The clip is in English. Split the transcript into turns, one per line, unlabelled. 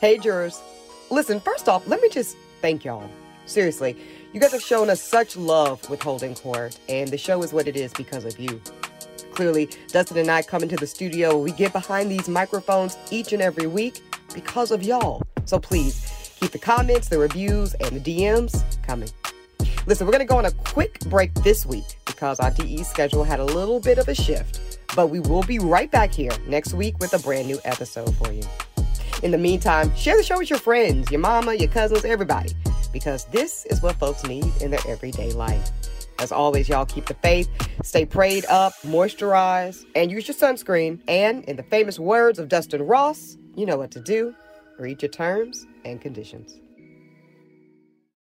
Hey, jurors. Listen, first off, let me just thank y'all. Seriously, you guys have shown us such love with Holding Court, and the show is what it is because of you. Clearly, Dustin and I come into the studio, we get behind these microphones each and every week because of y'all. So please, keep the comments, the reviews, and the DMs coming. Listen, we're going to go on a quick break this week because our DE schedule had a little bit of a shift, but we will be right back here next week with a brand new episode for you. In the meantime, share the show with your friends, your mama, your cousins, everybody, because this is what folks need in their everyday life. As always, y'all keep the faith, stay prayed up, moisturize, and use your sunscreen. And in the famous words of Dustin Ross, you know what to do. Read your terms and conditions.